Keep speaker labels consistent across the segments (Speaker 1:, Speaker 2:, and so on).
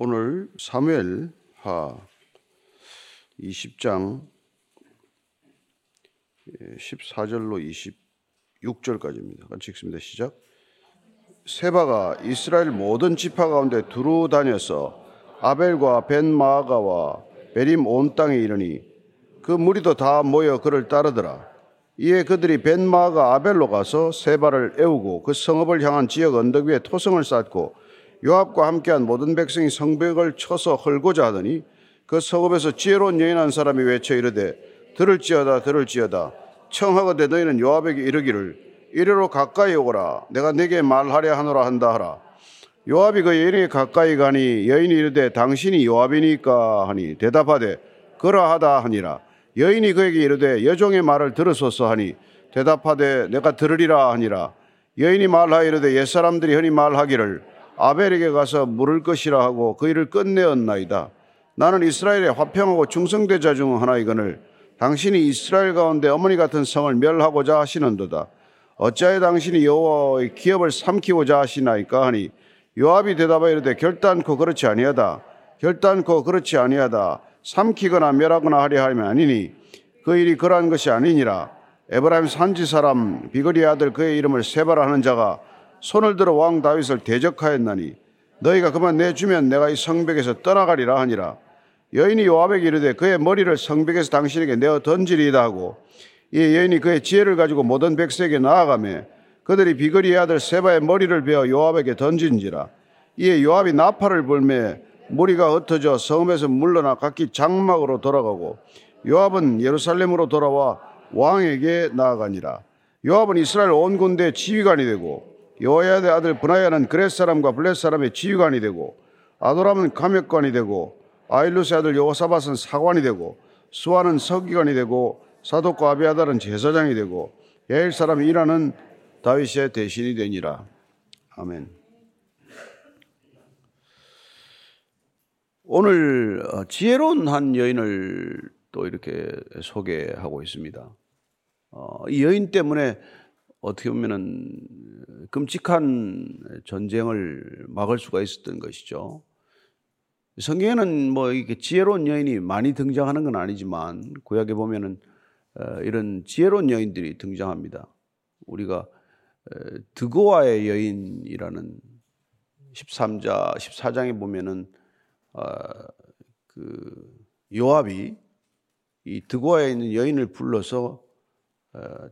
Speaker 1: 오늘 사무엘 하 20장 14절로 26절까지입니다. 같이 읽습니다. 시작. 세바가 이스라엘 모든 지파 가운데 두루 다녀서 아벨과 벤마아가와 베림 온 땅에 이르니 그 무리도 다 모여 그를 따르더라. 이에 그들이 벤마아가 아벨로 가서 세바를 애우고 그 성읍을 향한 지역 언덕 위에 토성을 쌓고 요압과 함께한 모든 백성이 성벽을 쳐서 헐고자 하더니 그 성읍에서 지혜로운 여인 한 사람이 외쳐 이르되 들을지어다 들을지어다. 청하거대 너희는 요압에게 이르기를 이리로 가까이 오거라. 내가 내게 말하려 하노라 한다 하라. 요압이 그 여인에게 가까이 가니 여인이 이르되 당신이 요압이니까 하니 대답하되 그러하다 하니라. 여인이 그에게 이르되 여종의 말을 들으소서 하니 대답하되 내가 들으리라 하니라. 여인이 말하 이르되 옛사람들이 흔히 말하기를 아벨에게 가서 물을 것이라 하고 그 일을 끝내었나이다. 나는 이스라엘의 화평하고 충성대자 중 하나이거늘 당신이 이스라엘 가운데 어머니 같은 성을 멸하고자 하시는도다. 어찌하여 당신이 여호와의 기업을 삼키고자 하시나이까 하니 요압이 대답하여 이르되 결단코 그렇지 아니하다. 결단코 그렇지 아니하다. 삼키거나 멸하거나 하려 하면 아니니 그 일이 그러한 것이 아니니라. 에브라임 산지 사람 비거리 아들 그의 이름을 세바라 하는 자가 손을 들어 왕 다윗을 대적하였나니 너희가 그만 내주면 내가 이 성벽에서 떠나가리라 하니라. 여인이 요압에게 이르되 그의 머리를 성벽에서 당신에게 내어 던지리이다 하고 이 여인이 그의 지혜를 가지고 모든 백성에게 나아가며 그들이 비거리의 아들 세바의 머리를 베어 요압에게 던진지라. 이에 요압이 나팔을 불매 무리가 흩어져 성읍에서 물러나 각기 장막으로 돌아가고 요압은 예루살렘으로 돌아와 왕에게 나아가니라. 요압은 이스라엘 온 군대의 지휘관이 되고 여호야의 아들 브나야는 그렛 사람과 블렛 사람의 지휘관이 되고 아도람은 감역관이 되고 아일루스의 아들 요사밧은 사관이 되고 수아는 서기관이 되고 사독과 아비아달은 제사장이 되고 야일 사람 이라는 다윗의 대신이 되니라. 아멘. 오늘 어, 지혜로운 한 여인을 또 이렇게 소개하고 있습니다. 어, 이 여인 때문에 어떻게 보면은 끔찍한 전쟁을 막을 수가 있었던 것이죠. 성경에는 뭐 이렇게 지혜로운 여인이 많이 등장하는 건 아니지만 구약에 보면은 어, 이런 지혜로운 여인들이 등장합니다. 우리가 드고아의 여인이라는 13자 14장에 보면은 어, 그 요압이 이 드고아에 있는 여인을 불러서 어,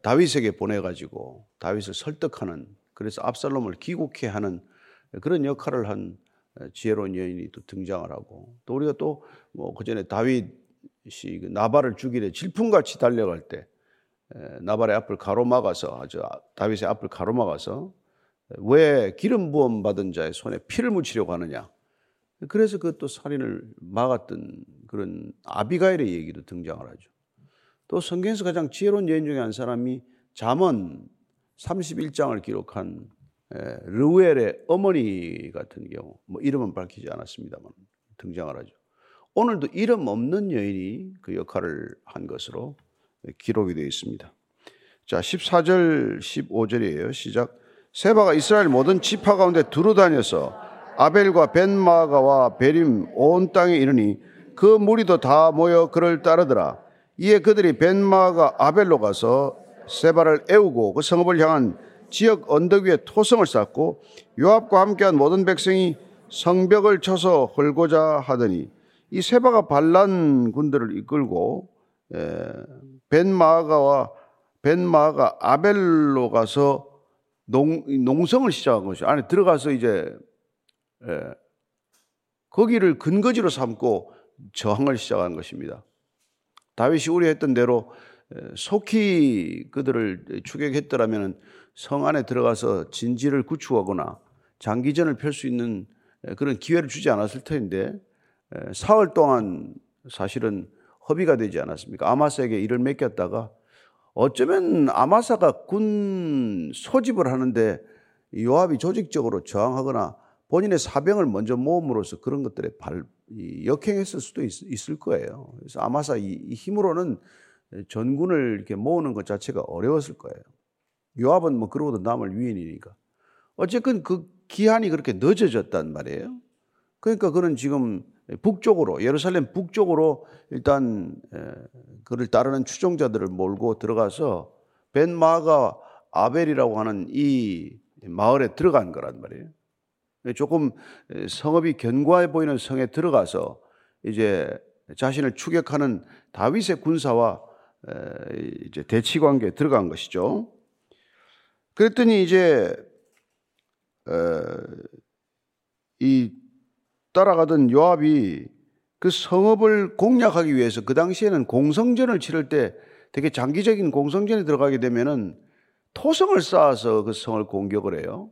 Speaker 1: 다윗에게 보내가지고 다윗을 설득하는 그래서 압살롬을 귀국해 하는 그런 역할을 한 어, 지혜로운 여인이 또 등장을 하고 또 우리가 또 뭐 그전에 다윗이 그 나발을 죽이려 질풍같이 달려갈 때 나발의 앞을 가로막아서 아주 다윗의 앞을 가로막아서 왜 기름 부음 받은 자의 손에 피를 묻히려고 하느냐 그래서 그 또 살인을 막았던 그런 아비가일의 얘기도 등장을 하죠. 또 성경에서 가장 지혜로운 여인 중에 한 사람이 잠언 31장을 기록한 르우엘의 어머니 같은 경우 뭐 이름은 밝히지 않았습니다만 등장을 하죠. 오늘도 이름 없는 여인이 그 역할을 한 것으로 기록이 되어 있습니다. 자, 14절 15절이에요. 시작. 세바가 이스라엘 모든 지파 가운데 두루 다녀서 아벨과 벤마가와 베림 온 땅에 이르니 그 무리도 다 모여 그를 따르더라. 이에 그들이 벤마가 아벨로 가서 세바를 애우고 그 성읍을 향한 지역 언덕 위에 토성을 쌓고 요압과 함께한 모든 백성이 성벽을 쳐서 헐고자 하더니 이 세바가 반란 군들을 이끌고 벤마가와 벤마가 아벨로 가서 농, 농성을 시작한 것이 안에 들어가서 이제 거기를 근거지로 삼고 저항을 시작한 것입니다. 다윗이 우려했던 대로 속히 그들을 추격했더라면 성 안에 들어가서 진지를 구축하거나 장기전을 펼 수 있는 그런 기회를 주지 않았을 터인데 사흘 동안 사실은 허비가 되지 않았습니까? 아마사에게 일을 맡겼다가 어쩌면 아마사가 군 소집을 하는데 요압이 조직적으로 저항하거나 본인의 사병을 먼저 모음으로써 그런 것들에 발, 역행했을 수도 있, 을 거예요. 그래서 아마사 이, 힘으로는 전군을 이렇게 모으는 것 자체가 어려웠을 거예요. 요압은 뭐 그러고도 남을 위인이니까. 어쨌든 그 기한이 그렇게 늦어졌단 말이에요. 그러니까 그는 지금 북쪽으로 예루살렘 북쪽으로 일단 그를 따르는 추종자들을 몰고 들어가서 벤마가 아벨이라고 하는 이 마을에 들어간 거란 말이에요. 조금 성읍이 견고해 보이는 성에 들어가서 이제 자신을 추격하는 다윗의 군사와 이제 대치 관계에 들어간 것이죠. 그랬더니 이제 이 따라가던 요압이 그 성읍을 공략하기 위해서 그 당시에는 공성전을 치를 때 되게 장기적인 공성전에 들어가게 되면은 토성을 쌓아서 그 성을 공격을 해요.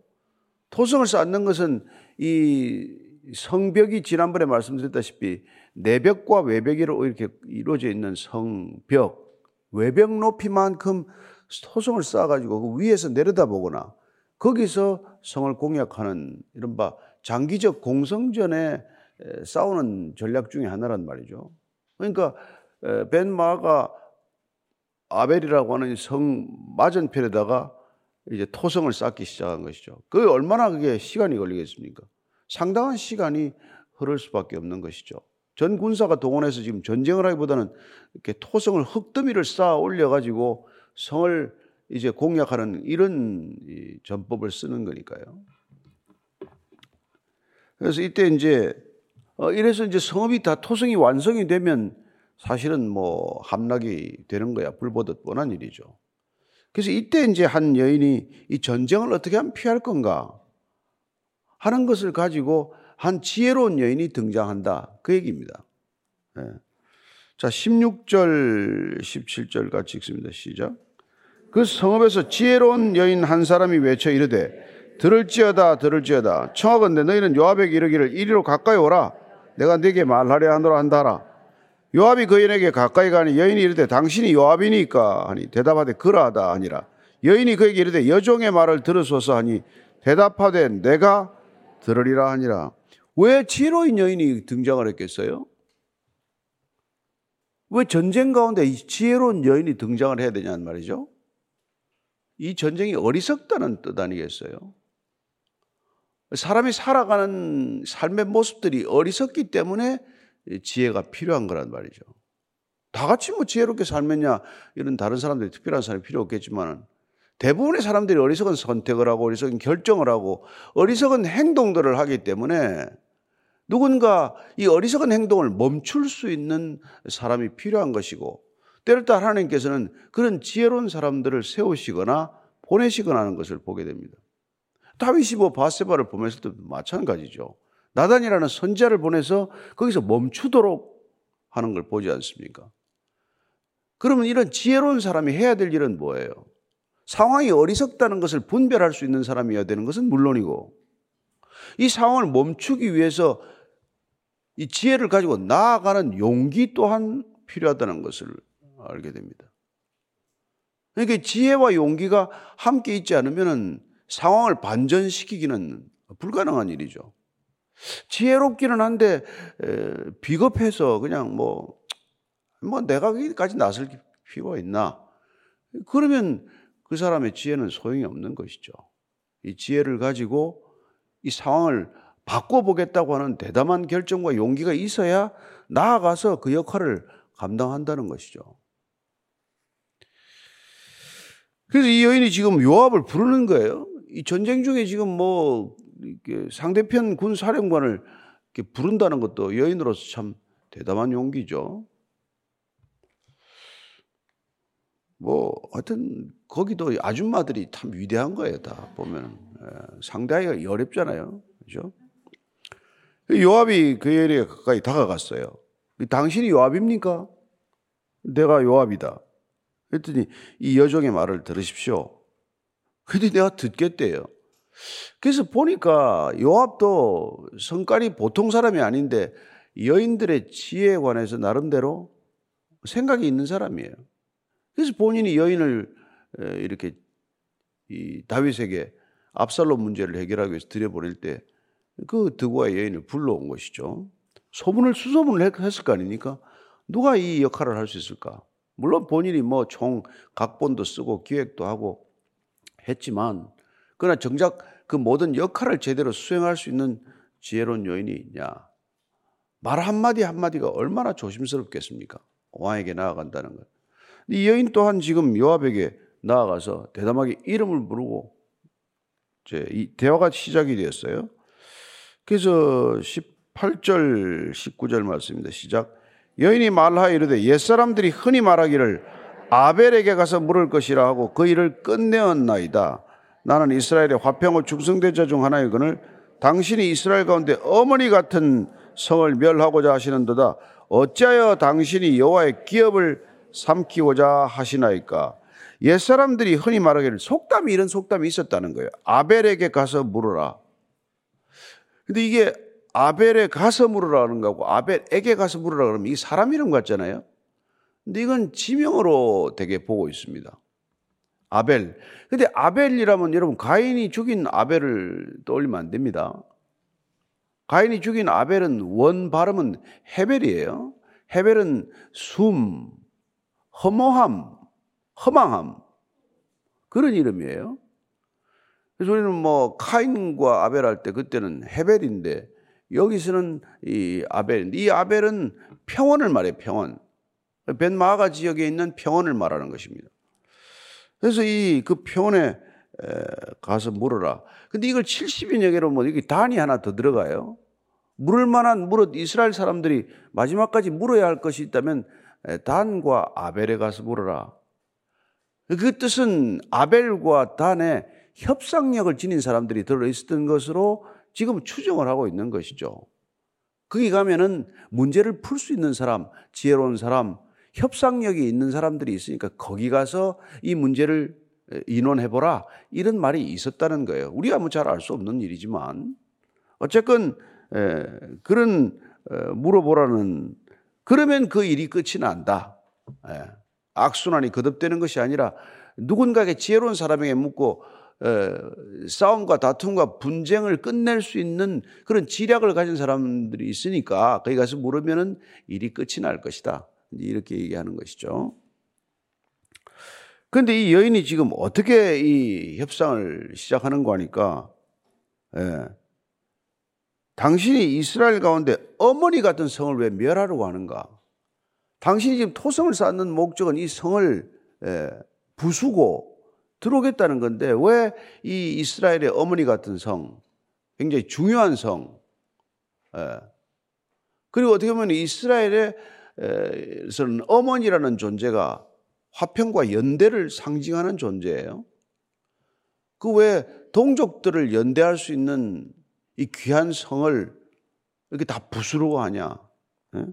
Speaker 1: 토성을 쌓는 것은 이 성벽이 지난번에 말씀드렸다시피 내벽과 외벽으로 이렇게 이루어져 있는 성벽, 외벽 높이만큼 토성을 쌓아가지고 그 위에서 내려다보거나 거기서 성을 공략하는 이른바 장기적 공성전에 싸우는 전략 중의 하나란 말이죠. 그러니까 벤마가 아벨이라고 하는 성 맞은편에다가 이제 토성을 쌓기 시작한 것이죠. 그 얼마나 그게 시간이 걸리겠습니까? 상당한 시간이 흐를 수밖에 없는 것이죠. 전 군사가 동원해서 지금 전쟁을 하기보다는 이렇게 토성을 흙더미를 쌓아 올려가지고 성을 이제 공략하는 이런 전법을 쓰는 거니까요. 그래서 이때 이제 어, 이래서 이제 성읍이 다 토성이 완성이 되면 사실은 뭐 함락이 되는 거야. 불보듯 뻔한 일이죠. 그래서 이때 이제 한 여인이 이 전쟁을 어떻게 하면 피할 건가 하는 것을 가지고 한 지혜로운 여인이 등장한다. 그 얘기입니다. 네. 자, 16절, 17절 같이 읽습니다. 시작. 그 성읍에서 지혜로운 여인 한 사람이 외쳐 이르되 들을지어다 들을지어다 청하건대 너희는 요압에게 이르기를 이리로 가까이 오라 내가 네게 말하려 하노라 한다라 요압이 그 여인에게 가까이 가니 여인이 이르되 당신이 요압이니까 하니 대답하되 그러하다 아니라 여인이 그에게 이르되 여종의 말을 들으소서 하니 대답하되 내가 들으리라 하니라 왜 지혜로운 여인이 등장을 했겠어요? 왜 전쟁 가운데 지혜로운 여인이 등장을 해야 되냐는 말이죠. 이 전쟁이 어리석다는 뜻 아니겠어요? 사람이 살아가는 삶의 모습들이 어리석기 때문에 지혜가 필요한 거란 말이죠. 다 같이 뭐 지혜롭게 살면야 이런 다른 사람들이 특별한 사람이 필요 없겠지만 대부분의 사람들이 어리석은 선택을 하고 어리석은 결정을 하고 어리석은 행동들을 하기 때문에 누군가 이 어리석은 행동을 멈출 수 있는 사람이 필요한 것이고 때를 따라 하나님께서는 그런 지혜로운 사람들을 세우시거나 보내시거나 하는 것을 보게 됩니다. 다윗이 뭐 바세바를 때도 마찬가지죠. 나단이라는 선자를 보내서 거기서 멈추도록 하는 걸 보지 않습니까? 그러면 이런 지혜로운 사람이 해야 될 일은 뭐예요? 상황이 어리석다는 것을 분별할 수 있는 사람이어야 되는 것은 물론이고, 이 상황을 멈추기 위해서 이 지혜를 가지고 나아가는 용기 또한 필요하다는 것을 알게 됩니다. 그러니까 지혜와 용기가 함께 있지 않으면 상황을 반전시키기는 불가능한 일이죠. 지혜롭기는 한데 비겁해서 그냥 뭐, 뭐 내가 거기까지 나설 필요가 있나? 그러면 그 사람의 지혜는 소용이 없는 것이죠. 이 지혜를 가지고 이 상황을 바꿔보겠다고 하는 대담한 결정과 용기가 있어야 나아가서 그 역할을 감당한다는 것이죠. 그래서 이 여인이 지금 요압을 부르는 거예요. 이 전쟁 중에 지금 뭐 상대편 군 사령관을 부른다는 것도 여인으로서 참 대담한 용기죠. 뭐 하여튼 거기도 아줌마들이 참 위대한 거예요. 다 보면 예, 상대하기가 어렵잖아요. 그죠? 요압이 그 여인에게 가까이 다가갔어요. 당신이 요압입니까? 내가 요압이다. 그랬더니 이 여종의 말을 들으십시오. 그랬더니 내가 듣겠대요. 그래서 보니까 요압도 성깔이 보통 사람이 아닌데 여인들의 지혜에 관해서 나름대로 생각이 있는 사람이에요. 그래서 본인이 여인을 이렇게 이 다윗에게 압살롬 문제를 해결하기 위해서 들여보낼 때 그 드고와 여인을 불러온 것이죠. 소문을 수소문을 했을 거 아닙니까? 누가 이 역할을 할 수 있을까? 물론 본인이 뭐 총 각본도 쓰고 기획도 하고 했지만 그러나 정작 그 모든 역할을 제대로 수행할 수 있는 지혜로운 여인이 있냐? 말 한마디 한마디가 얼마나 조심스럽겠습니까? 왕에게 나아간다는 것. 이 여인 또한 지금 요압에게 나아가서 대담하게 이름을 부르고 이제 이 대화가 시작이 되었어요. 그래서 18절, 19절 말씀입니다. 시작. 여인이 말하여 이르되 옛사람들이 흔히 말하기를 아벨에게 가서 물을 것이라 하고 그 일을 끝내었나이다. 나는 이스라엘의 화평호 중성대자 중 하나이거늘 당신이 이스라엘 가운데 어머니 같은 성을 멸하고자 하시는도다. 어찌하여 당신이 여호와의 기업을 삼키고자 하시나이까? 옛 사람들이 흔히 말하기를 속담이 이런 속담이 있었다는 거예요. 아벨에게 가서 물어라. 근데 이게 아벨에 가서 물으라는 거고 아벨에게 가서 물으라 그러면 이 사람 이름 같잖아요. 근데 이건 지명으로 되게 보고 있습니다. 아벨. 근데 아벨이라면 여러분 가인이 죽인 아벨을 떠올리면 안 됩니다. 가인이 죽인 아벨은 원 발음은 헤벨이에요. 헤벨은 숨, 허무함, 허망함 그런 이름이에요. 그래서 우리는 뭐 카인과 아벨 할 때 그때는 헤벨인데 여기서는 이 아벨, 이 아벨은 평원을 말해요, 평원. 벤마가 지역에 있는 평원을 말하는 것입니다. 그래서 이그 평원에 가서 물어라. 근데 이걸 70인여 개로 뭐 이게 단이 하나 더 들어가요. 물을 만한 물어 이스라엘 사람들이 마지막까지 물어야 할 것이 있다면 단과 아벨에 가서 물어라. 그 뜻은 아벨과 단에 협상력을 지닌 사람들이 들어 있었던 것으로 지금 추정을 하고 있는 것이죠. 거기 가면은 문제를 풀 수 있는 사람, 지혜로운 사람, 협상력이 있는 사람들이 있으니까 거기 가서 이 문제를 인원해보라. 이런 말이 있었다는 거예요. 우리가 뭐 잘 알 수 없는 일이지만. 어쨌건, 그런, 물어보라는, 그러면 그 일이 끝이 난다. 악순환이 거듭되는 것이 아니라 누군가에게 지혜로운 사람에게 묻고 싸움과 다툼과 분쟁을 끝낼 수 있는 그런 지략을 가진 사람들이 있으니까 거기 가서 물으면은 일이 끝이 날 것이다. 이렇게 얘기하는 것이죠. 그런데 이 여인이 지금 어떻게 이 협상을 시작하는 거니까, 예. 당신이 이스라엘 가운데 어머니 같은 성을 왜 멸하려고 하는가? 당신이 지금 토성을 쌓는 목적은 이 성을 예, 부수고 들어오겠다는 건데 왜 이 이스라엘의 어머니 같은 성, 굉장히 중요한 성, 예. 그리고 어떻게 보면 이스라엘 에서는 어머니라는 존재가 화평과 연대를 상징하는 존재예요. 그왜 동족들을 연대할 수 있는 이 귀한 성을 이렇게 다 부수려고 하냐? 예?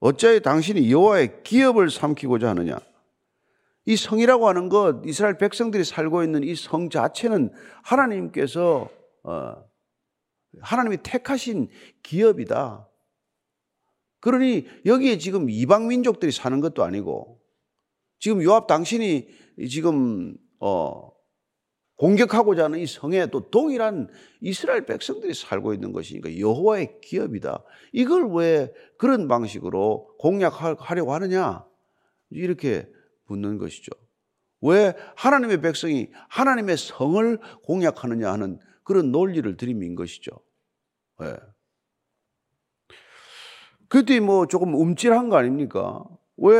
Speaker 1: 어찌하여 당신이 여호와의 기업을 삼키고자 하느냐? 이 성이라고 하는 것, 이스라엘 백성들이 살고 있는 이 성 자체는 하나님께서 어, 하나님이 택하신 기업이다. 그러니 여기에 지금 이방 민족들이 사는 것도 아니고 지금 요압 당신이 지금 어, 공격하고자 하는 이 성에 또 동일한 이스라엘 백성들이 살고 있는 것이니까 여호와의 기업이다. 이걸 왜 그런 방식으로 공략하려고 하느냐? 이렇게 붙는 것이죠. 왜 하나님의 백성이 하나님의 성을 공약하느냐 하는 그런 논리를 들이민 것이죠. 왜? 그때 뭐 조금 움찔한 거 아닙니까? 왜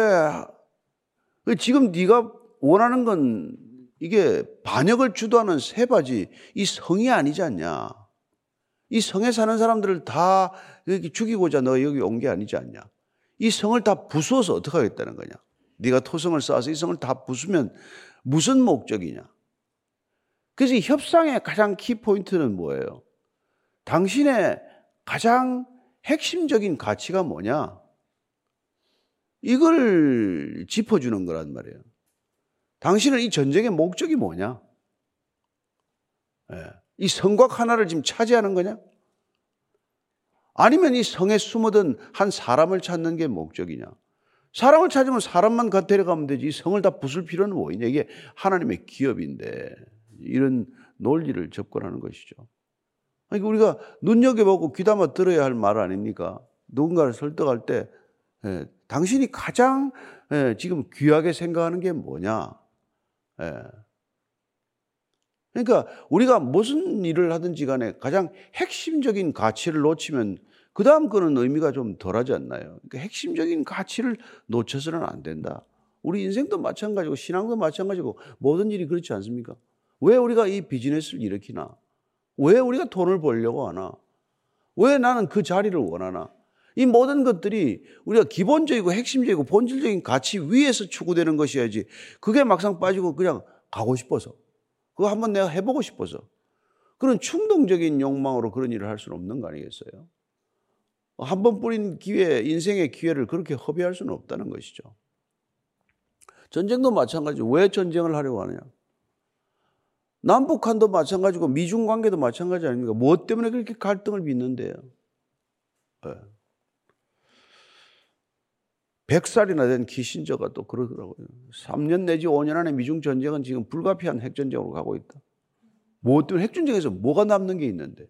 Speaker 1: 지금 네가 원하는 건 이게 반역을 주도하는 세바지 이 성이 아니지 않냐? 이 성에 사는 사람들을 다 여기 죽이고자 너 여기 온 게 아니지 않냐? 이 성을 다 부수어서 어떻게 하겠다는 거냐? 네가 토성을 쌓아서 이 성을 다 부수면 무슨 목적이냐? 그래서 이 협상의 가장 키 포인트는 뭐예요? 당신의 가장 핵심적인 가치가 뭐냐? 이걸 짚어주는 거란 말이에요. 당신은 이 전쟁의 목적이 뭐냐? 예. 이 성곽 하나를 지금 차지하는 거냐? 아니면 이 성에 숨어든 한 사람을 찾는 게 목적이냐? 사람을 찾으면 사람만 데려가면 되지 성을 다 부술 필요는 뭐 있냐. 이게 하나님의 기업인데 이런 논리를 접근하는 것이죠. 아니, 우리가 눈여겨보고 귀담아 들어야 할 말 아닙니까? 누군가를 설득할 때 예, 당신이 가장 예, 지금 귀하게 생각하는 게 뭐냐? 예. 그러니까 우리가 무슨 일을 하든지 간에 가장 핵심적인 가치를 놓치면 그 다음 거는 의미가 좀 덜하지 않나요? 그러니까 핵심적인 가치를 놓쳐서는 안 된다. 우리 인생도 마찬가지고 신앙도 마찬가지고 모든 일이 그렇지 않습니까? 왜 우리가 이 비즈니스를 일으키나? 왜 우리가 돈을 벌려고 하나? 왜 나는 그 자리를 원하나? 이 모든 것들이 우리가 기본적이고 핵심적이고 본질적인 가치 위에서 추구되는 것이어야지 그게 막상 빠지고 그냥 가고 싶어서 그거 한번 내가 해보고 싶어서 그런 충동적인 욕망으로 그런 일을 할 수는 없는 거 아니겠어요? 한번 뿌린 기회, 인생의 기회를 그렇게 허비할 수는 없다는 것이죠. 전쟁도 마찬가지죠. 왜 전쟁을 하려고 하느냐? 남북한도 마찬가지고 미중 관계도 마찬가지 아닙니까? 무엇 때문에 그렇게 갈등을 빚는데요? 네. 100살이나 된 키신저가 또 그러더라고요. 3년 내지 5년 안에 미중 전쟁은 지금 불가피한 핵전쟁으로 가고 있다. 뭐 때문에 핵전쟁에서 뭐가 남는 게 있는데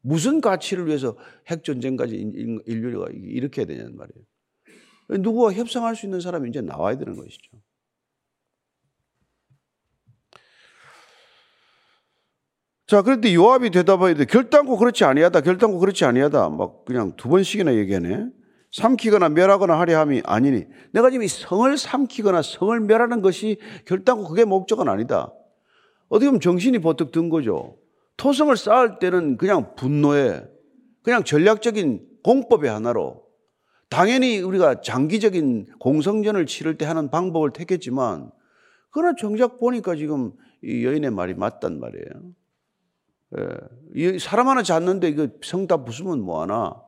Speaker 1: 무슨 가치를 위해서 핵전쟁까지 인류가 해야 되냐는 말이에요. 누구와 협상할 수 있는 사람이 이제 나와야 되는 것이죠. 자, 그런데 요압이 대답하여 결단코 그렇지 아니하다. 결단코 그렇지 아니하다. 막 그냥 두 번씩이나 얘기하네. 삼키거나 멸하거나 하려 함이 아니니 내가 지금 이 성을 삼키거나 성을 멸하는 것이 결단코 그게 목적은 아니다. 어떻게 보면 정신이 버뜩 든 거죠. 토성을 쌓을 때는 그냥 분노에 그냥 전략적인 공법의 하나로 당연히 우리가 장기적인 공성전을 치를 때 하는 방법을 택했지만 그러나 정작 보니까 지금 이 여인의 말이 맞단 말이에요. 예. 사람 하나 잡는데 이거 성다 부수면 뭐하나?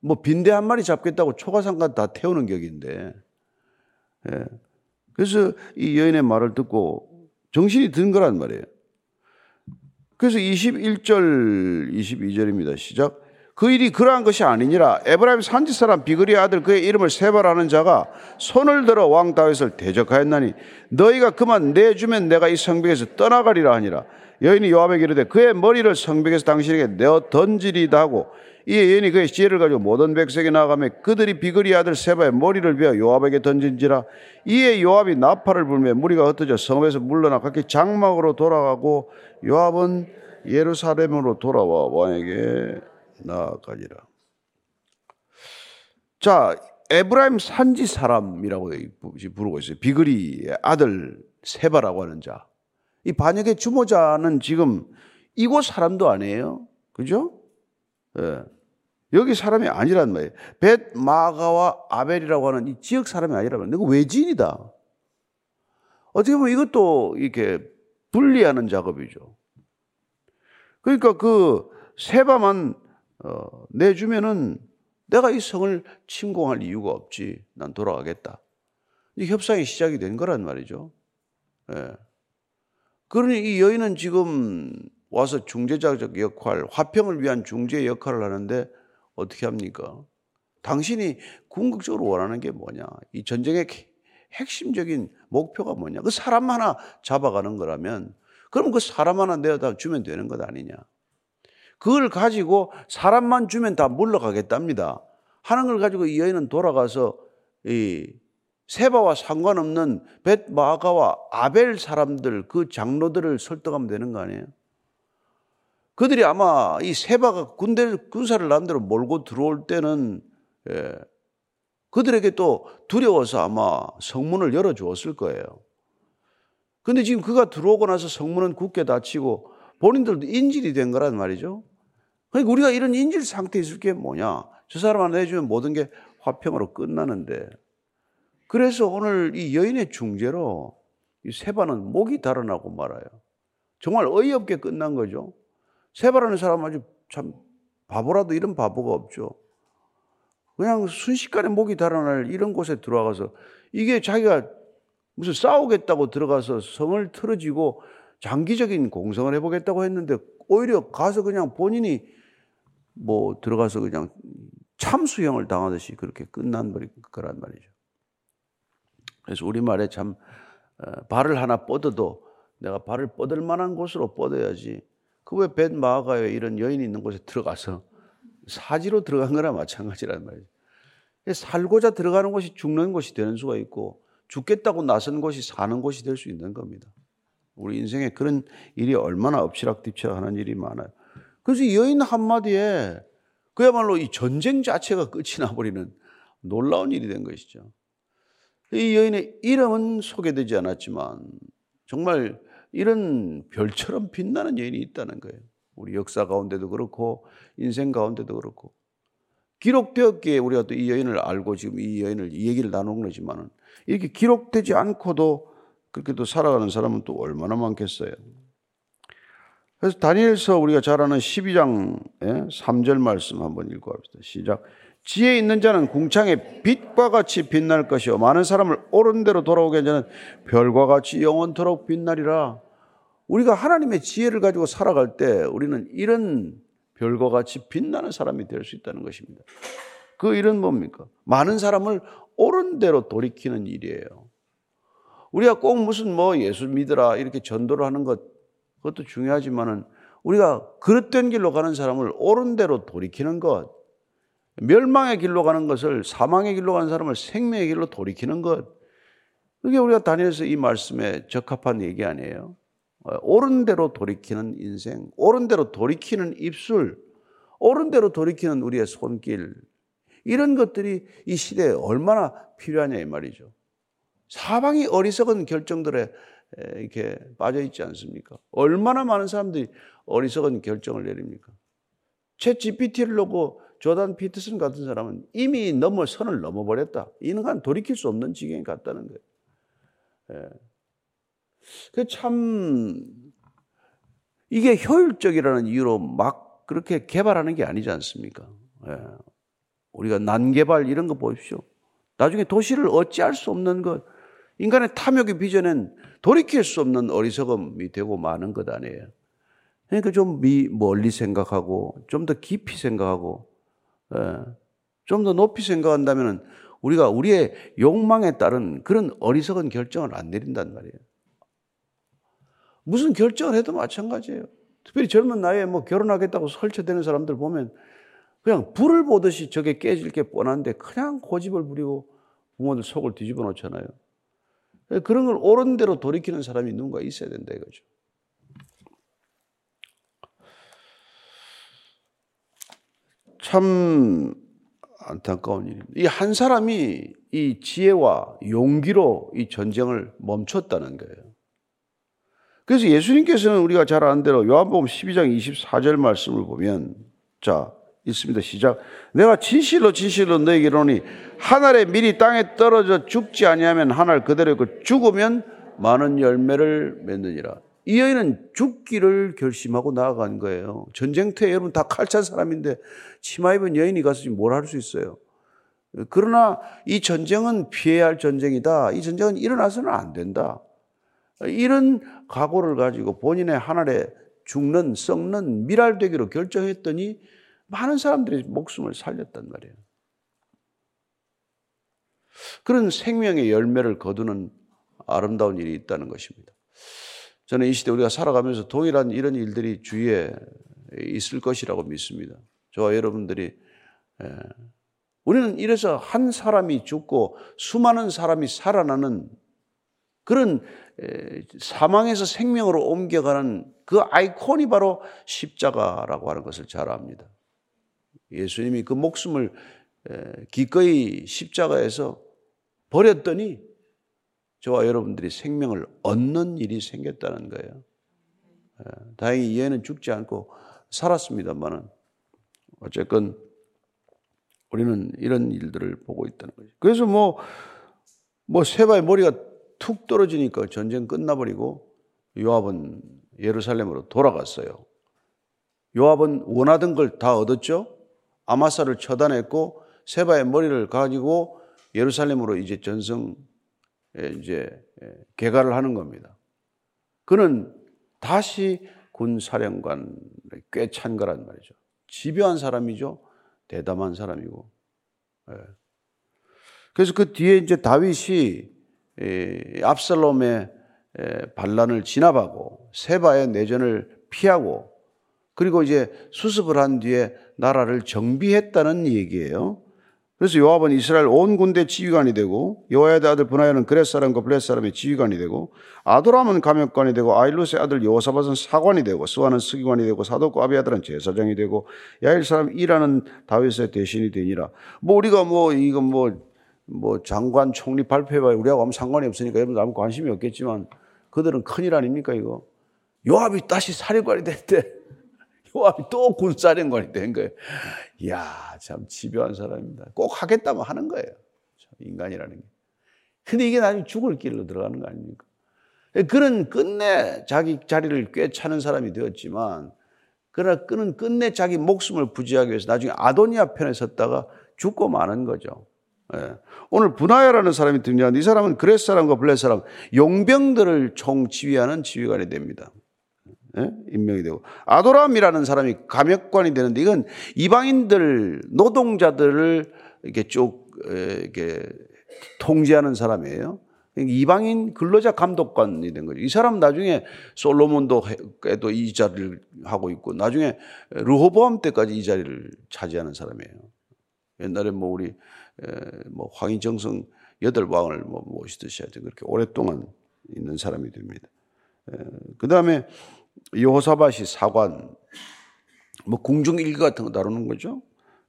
Speaker 1: 뭐 빈대 한 마리 잡겠다고 초가상가 다 태우는 격인데. 예. 그래서 이 여인의 말을 듣고 정신이 든 거란 말이에요. 그래서 21절, 22절입니다. 시작. 그 일이 그러한 것이 아니니라. 에브라임 산지 사람 비그리 아들 그의 이름을 세발하는 자가 손을 들어 왕 다윗을 대적하였나니 너희가 그만 내주면 내가 이 성벽에서 떠나가리라 하니라. 여인이 요압에게 이르되 그의 머리를 성벽에서 당신에게 내어 던지리다 하고 이에 여인이 그의 지혜를 가지고 모든 백성에 나가며 그들이 비그리 아들 세바의 머리를 베어 요압에게 던진지라 이에 요압이 나팔을 불며 무리가 흩어져 성읍에서 물러나 각기 장막으로 돌아가고 요압은 예루살렘으로 돌아와 왕에게 나아가니라. 자, 에브라임 산지 사람이라고 부르고 있어요. 비그리의 아들 세바라고 하는 자. 이 반역의 주모자는 지금 이곳 사람도 아니에요. 그죠? 예. 여기 사람이 아니란 말이에요. 벳 마가와 아벨이라고 하는 이 지역 사람이 아니라면 이거 외지인이다. 어떻게 보면 이것도 이렇게 분리하는 작업이죠. 그러니까 그 세바만 어, 내주면은 내가 이 성을 침공할 이유가 없지. 난 돌아가겠다. 협상이 시작이 된 거란 말이죠. 예. 그러니 이 여인은 지금 와서 중재자적 역할, 화평을 위한 중재 역할을 하는데 어떻게 합니까? 당신이 궁극적으로 원하는 게 뭐냐? 이 전쟁의 핵심적인 목표가 뭐냐? 그 사람 하나 잡아가는 거라면 그럼 그 사람 하나 내다 주면 되는 것 아니냐? 그걸 가지고 사람만 주면 다 물러가겠답니다. 하는 걸 가지고 이 여인은 돌아가서 이 세바와 상관없는 벳 마가와 아벨 사람들 그 장로들을 설득하면 되는 거 아니에요? 그들이 아마 이 세바가 군대 군사를 남대로 몰고 들어올 때는 예, 그들에게 또 두려워서 아마 성문을 열어 주었을 거예요. 근데 지금 그가 들어오고 나서 성문은 굳게 닫히고 본인들도 인질이 된 거란 말이죠. 그러니까 우리가 이런 인질 상태에 있을 게 뭐냐? 저 사람 하나 해주면 모든 게 화평으로 끝나는데 그래서 오늘 이 여인의 중재로 이 세바는 목이 달아나고 말아요. 정말 어이없게 끝난 거죠. 세바라는 사람 아주 참 바보라도 이런 바보가 없죠. 그냥 순식간에 목이 달아날 이런 곳에 들어가서 이게 자기가 무슨 싸우겠다고 들어가서 성을 틀어지고 장기적인 공성을 해보겠다고 했는데 오히려 가서 그냥 본인이 뭐 들어가서 그냥 참수형을 당하듯이 그렇게 끝난 거란 말이죠. 그래서 우리말에 참 어, 발을 하나 뻗어도 내가 발을 뻗을 만한 곳으로 뻗어야지 그 왜 벳마가에 이런 여인이 있는 곳에 들어가서 사지로 들어간 거나 마찬가지란 말이죠. 살고자 들어가는 곳이 죽는 곳이 되는 수가 있고 죽겠다고 나선 곳이 사는 곳이 될 수 있는 겁니다. 우리 인생에 그런 일이 얼마나 엎치락뒤치락 하는 일이 많아요. 그래서 이 여인 한마디에 그야말로 이 전쟁 자체가 끝이 나버리는 놀라운 일이 된 것이죠. 이 여인의 이름은 소개되지 않았지만 정말 이런 별처럼 빛나는 여인이 있다는 거예요. 우리 역사 가운데도 그렇고 인생 가운데도 그렇고 기록되었기에 우리가 또 이 여인을 알고 지금 이 여인을 이 얘기를 나누는 거지만은 이렇게 기록되지 않고도 그렇게 또 살아가는 사람은 또 얼마나 많겠어요. 그래서 다니엘서 우리가 잘 아는 12장 3절 말씀 한번 읽어봅시다. 시작. 지혜 있는 자는 궁창의 빛과 같이 빛날 것이요 많은 사람을 옳은 대로 돌아오게 하는 별과 같이 영원토록 빛나리라. 우리가 하나님의 지혜를 가지고 살아갈 때 우리는 이런 별과 같이 빛나는 사람이 될 수 있다는 것입니다. 그 일은 뭡니까? 많은 사람을 옳은 대로 돌이키는 일이에요. 우리가 꼭 무슨 뭐 예수 믿으라 이렇게 전도를 하는 것 그것도 중요하지만은 우리가 그릇된 길로 가는 사람을 옳은 대로 돌이키는 것, 멸망의 길로 가는 것을 사망의 길로 가는 사람을 생명의 길로 돌이키는 것, 그게 우리가 다니엘서 이 말씀에 적합한 얘기 아니에요. 어, 옳은 대로 돌이키는 인생, 옳은 대로 돌이키는 입술, 옳은 대로 돌이키는 우리의 손길, 이런 것들이 이 시대에 얼마나 필요하냐 이 말이죠. 사방이 어리석은 결정들에 이렇게 빠져 있지 않습니까? 얼마나 많은 사람들이 어리석은 결정을 내립니까? 채 GPT를 놓고 조단 피트슨 같은 사람은 이미 넘어 선을 넘어버렸다. 이는 돌이킬 수 없는 지경에 갔다는 거예요. 예. 그참 이게 효율적이라는 이유로 막 그렇게 개발하는 게 아니지 않습니까? 예. 우리가 난개발 이런 거 보십시오. 나중에 도시를 어찌할 수 없는 것, 인간의 탐욕의 비전은 돌이킬 수 없는 어리석음이 되고 마는 것 아니에요. 그러니까 좀 멀리 생각하고 좀 더 깊이 생각하고 예. 좀더 높이 생각한다면 우리가 우리의 욕망에 따른 그런 어리석은 결정을 안 내린단 말이에요. 무슨 결정을 해도 마찬가지예요. 특별히 젊은 나이에 뭐 결혼하겠다고 설치되는 사람들 보면 그냥 불을 보듯이 저게 깨질 게 뻔한데 그냥 고집을 부리고 부모들 속을 뒤집어 놓잖아요. 그런 걸 옳은 대로 돌이키는 사람이 누군가 있어야 된다 이거죠. 참 안타까운 일입니다. 이 한 사람이 이 지혜와 용기로 이 전쟁을 멈췄다는 거예요. 그래서 예수님께서는 우리가 잘 아는 대로 요한복음 12장 24절 말씀을 보면 자 있습니다. 시작. 내가 진실로 진실로 너에게 한 알의 밀이 땅에 떨어져 죽지 아니하면 한알 그대로 있고 죽으면 많은 열매를 맺느니라. 이 여인은 죽기를 결심하고 나아간 거예요. 전쟁터에 여러분 다 칼찬 사람인데 치마 입은 여인이 가서 뭘할 수 있어요. 그러나 이 전쟁은 피해야 할 전쟁이다. 이 전쟁은 일어나서는 안 된다. 이런 각오를 가지고 본인의 하늘에 죽는, 썩는 미랄되기로 결정했더니 많은 사람들이 목숨을 살렸단 말이에요. 그런 생명의 열매를 거두는 아름다운 일이 있다는 것입니다. 저는 이 시대 우리가 살아가면서 동일한 이런 일들이 주위에 있을 것이라고 믿습니다. 저와 여러분들이 우리는 이래서 한 사람이 죽고 수많은 사람이 살아나는 그런 사망에서 생명으로 옮겨가는 그 아이콘이 바로 십자가라고 하는 것을 잘 압니다. 예수님이 그 목숨을 기꺼이 십자가에서 버렸더니 저와 여러분들이 생명을 얻는 일이 생겼다는 거예요. 다행히 얘는 죽지 않고 살았습니다만은 어쨌건 우리는 이런 일들을 보고 있다는 거죠. 그래서 뭐, 뭐 세바의 머리가 툭 떨어지니까 전쟁 끝나버리고 요압은 예루살렘으로 돌아갔어요. 요압은 원하던 걸 다 얻었죠? 아마사를 처단했고 세바의 머리를 가지고 예루살렘으로 이제 전성 이제 개가를 하는 겁니다. 그는 다시 군 사령관 꽤찬 거란 말이죠. 집요한 사람이죠. 대담한 사람이고. 그래서 그 뒤에 이제 다윗이 압살롬의 반란을 진압하고 세바의 내전을 피하고 그리고 이제 수습을 한 뒤에 나라를 정비했다는 얘기예요. 그래서 요압은 이스라엘 온 군대 지휘관이 되고 여호야의 아들 분하야는 그렛 사람과 블렛 사람의 지휘관이 되고 아도람은 감역관이 되고 아일루스의 아들 여호사밧은 사관이 되고 스와는 스기관이 되고 사독과 아비아들은 제사장이 되고 야일 사람 이라는 다윗의 대신이 되니라. 뭐 우리가 뭐 이건 뭐뭐 뭐 장관 총리 발표해봐야 우리하고 아무 상관이 없으니까 여러분 아무 관심이 없겠지만 그들은 큰일 아닙니까 이거? 요압이 다시 사령관이 됐대. 요압이 또 군사령관이 된 거예요. 이야, 참 집요한 사람입니다. 꼭 하겠다면 하는 거예요. 인간이라는 게. 근데 이게 나중에 죽을 길로 들어가는 거 아닙니까? 그런 끝내 자기 자리를 꿰차는 사람이 되었지만, 그러나 그는 끝내 자기 목숨을 부지하기 위해서 나중에 아도니아 편에 섰다가 죽고 마는 거죠. 예. 오늘 분하야라는 사람이 등장하는데 이 사람은 그렛 사람과 블렛 사람, 용병들을 총 지휘하는 지휘관이 됩니다. 예? 임명이 되고 아도람이라는 사람이 감역관이 되는데 이건 이방인들 노동자들을 이렇게 쭉 이렇게 통제하는 사람이에요. 이방인 근로자 감독관이 된 거죠. 이 사람 나중에 솔로몬도 에도 이 자리를 하고 있고 나중에 르호보암 때까지 이 자리를 차지하는 사람이에요. 옛날에 뭐 우리 뭐 황희정성 여덟 왕을 뭐 모시듯이 하여튼 그렇게 오랫동안 있는 사람이 됩니다. 그 다음에 여호사밭이 사관, 뭐 궁중 일기 같은 거 다루는 거죠.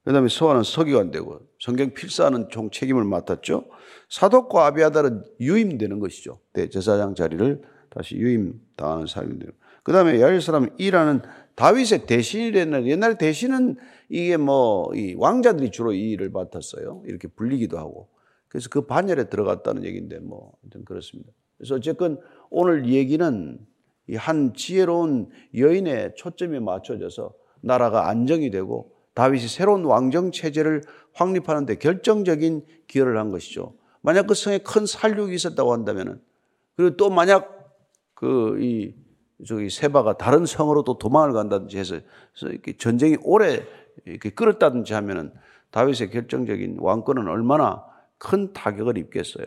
Speaker 1: 그 다음에 서한은 서기관 되고 성경 필사하는 총 책임을 맡았죠. 사독과 아비아달은 유임되는 것이죠. 대제사장 자리를 다시 유임당하는 사람이 되고. 그 다음에 야일 사람 이라는 다윗의 대신이 됐는데 옛날에 대신은 이게 뭐 이 왕자들이 주로 이 일을 맡았어요. 이렇게 불리기도 하고. 그래서 그 반열에 들어갔다는 얘기인데 뭐 그렇습니다. 그래서 어쨌건 오늘 얘기는 이 한 지혜로운 여인의 초점이 맞춰져서 나라가 안정이 되고 다윗이 새로운 왕정 체제를 확립하는 데 결정적인 기여를 한 것이죠. 만약 그 성에 큰 살육이 있었다고 한다면은 그리고 또 만약 그 이 저기 세바가 다른 성으로 또 도망을 간다든지 해서 이렇게 전쟁이 오래 이렇게 끌었다든지 하면은 다윗의 결정적인 왕권은 얼마나 큰 타격을 입겠어요.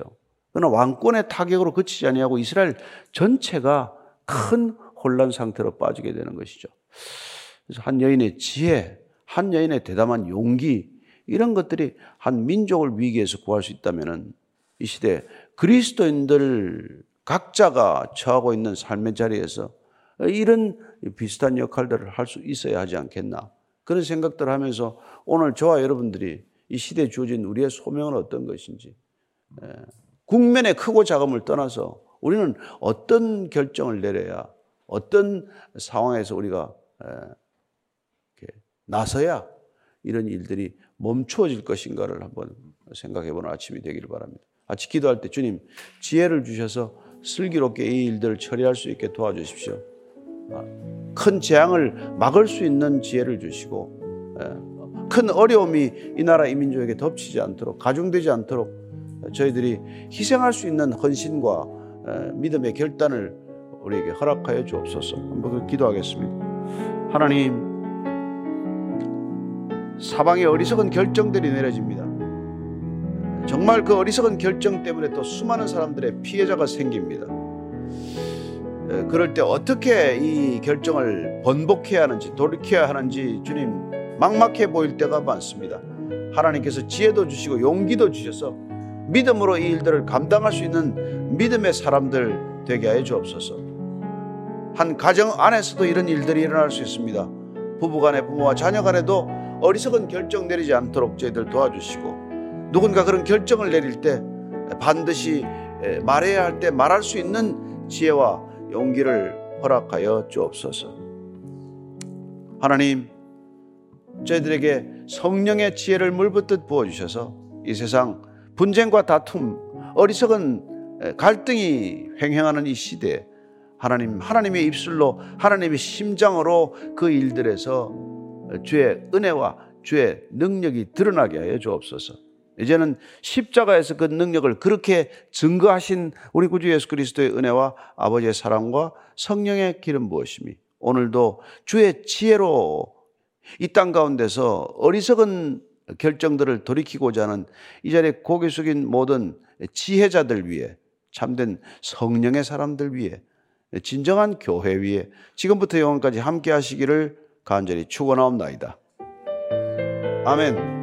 Speaker 1: 그러나 왕권의 타격으로 그치지 아니하고 이스라엘 전체가 큰 혼란 상태로 빠지게 되는 것이죠. 그래서 한 여인의 지혜, 한 여인의 대담한 용기, 이런 것들이 한 민족을 위기에서 구할 수 있다면 이 시대 그리스도인들 각자가 처하고 있는 삶의 자리에서 이런 비슷한 역할들을 할 수 있어야 하지 않겠나. 그런 생각들을 하면서 오늘 저와 여러분들이 이 시대에 주어진 우리의 소명은 어떤 것인지, 예, 국면의 크고 작음을 떠나서 우리는 어떤 결정을 내려야 어떤 상황에서 우리가 나서야 이런 일들이 멈추어질 것인가를 한번 생각해 보는 아침이 되기를 바랍니다. 아침 기도할 때 주님 지혜를 주셔서 슬기롭게 이 일들을 처리할 수 있게 도와주십시오. 아, 큰 재앙을 막을 수 있는 지혜를 주시고 큰 어려움이 이 나라 이 민족에게 덮치지 않도록 가중되지 않도록 저희들이 희생할 수 있는 헌신과 믿음의 결단을 우리에게 허락하여 주옵소서. 한번 기도하겠습니다. 하나님, 사방에 어리석은 결정들이 내려집니다. 정말 그 어리석은 결정 때문에 또 수많은 사람들의 피해자가 생깁니다. 그럴 때 어떻게 이 결정을 번복해야 하는지 돌이켜야 하는지 주님 막막해 보일 때가 많습니다. 하나님께서 지혜도 주시고 용기도 주셔서 믿음으로 이 일들을 감당할 수 있는 믿음의 사람들 되게 하여 주옵소서. 한 가정 안에서도 이런 일들이 일어날 수 있습니다. 부부 간에 부모와 자녀 간에도 어리석은 결정 내리지 않도록 저희들 도와주시고 누군가 그런 결정을 내릴 때 반드시 말해야 할 때 말할 수 있는 지혜와 용기를 허락하여 주옵소서. 하나님, 저희들에게 성령의 지혜를 물붓듯 부어주셔서 이 세상 분쟁과 다툼, 어리석은 갈등이 횡행하는 이 시대에 하나님, 하나님의 입술로 하나님의 심장으로 그 일들에서 주의 은혜와 주의 능력이 드러나게 하여 주옵소서. 이제는 십자가에서 그 능력을 그렇게 증거하신 우리 구주 예수 그리스도의 은혜와 아버지의 사랑과 성령의 기름 부으심이 오늘도 주의 지혜로 이 땅 가운데서 어리석은 결정들을 돌이키고자 하는 이 자리에 고개 숙인 모든 지혜자들 위해 참된 성령의 사람들 위해 진정한 교회 위에 지금부터 영원까지 함께 하시기를 간절히 축원하옵나이다. 아멘.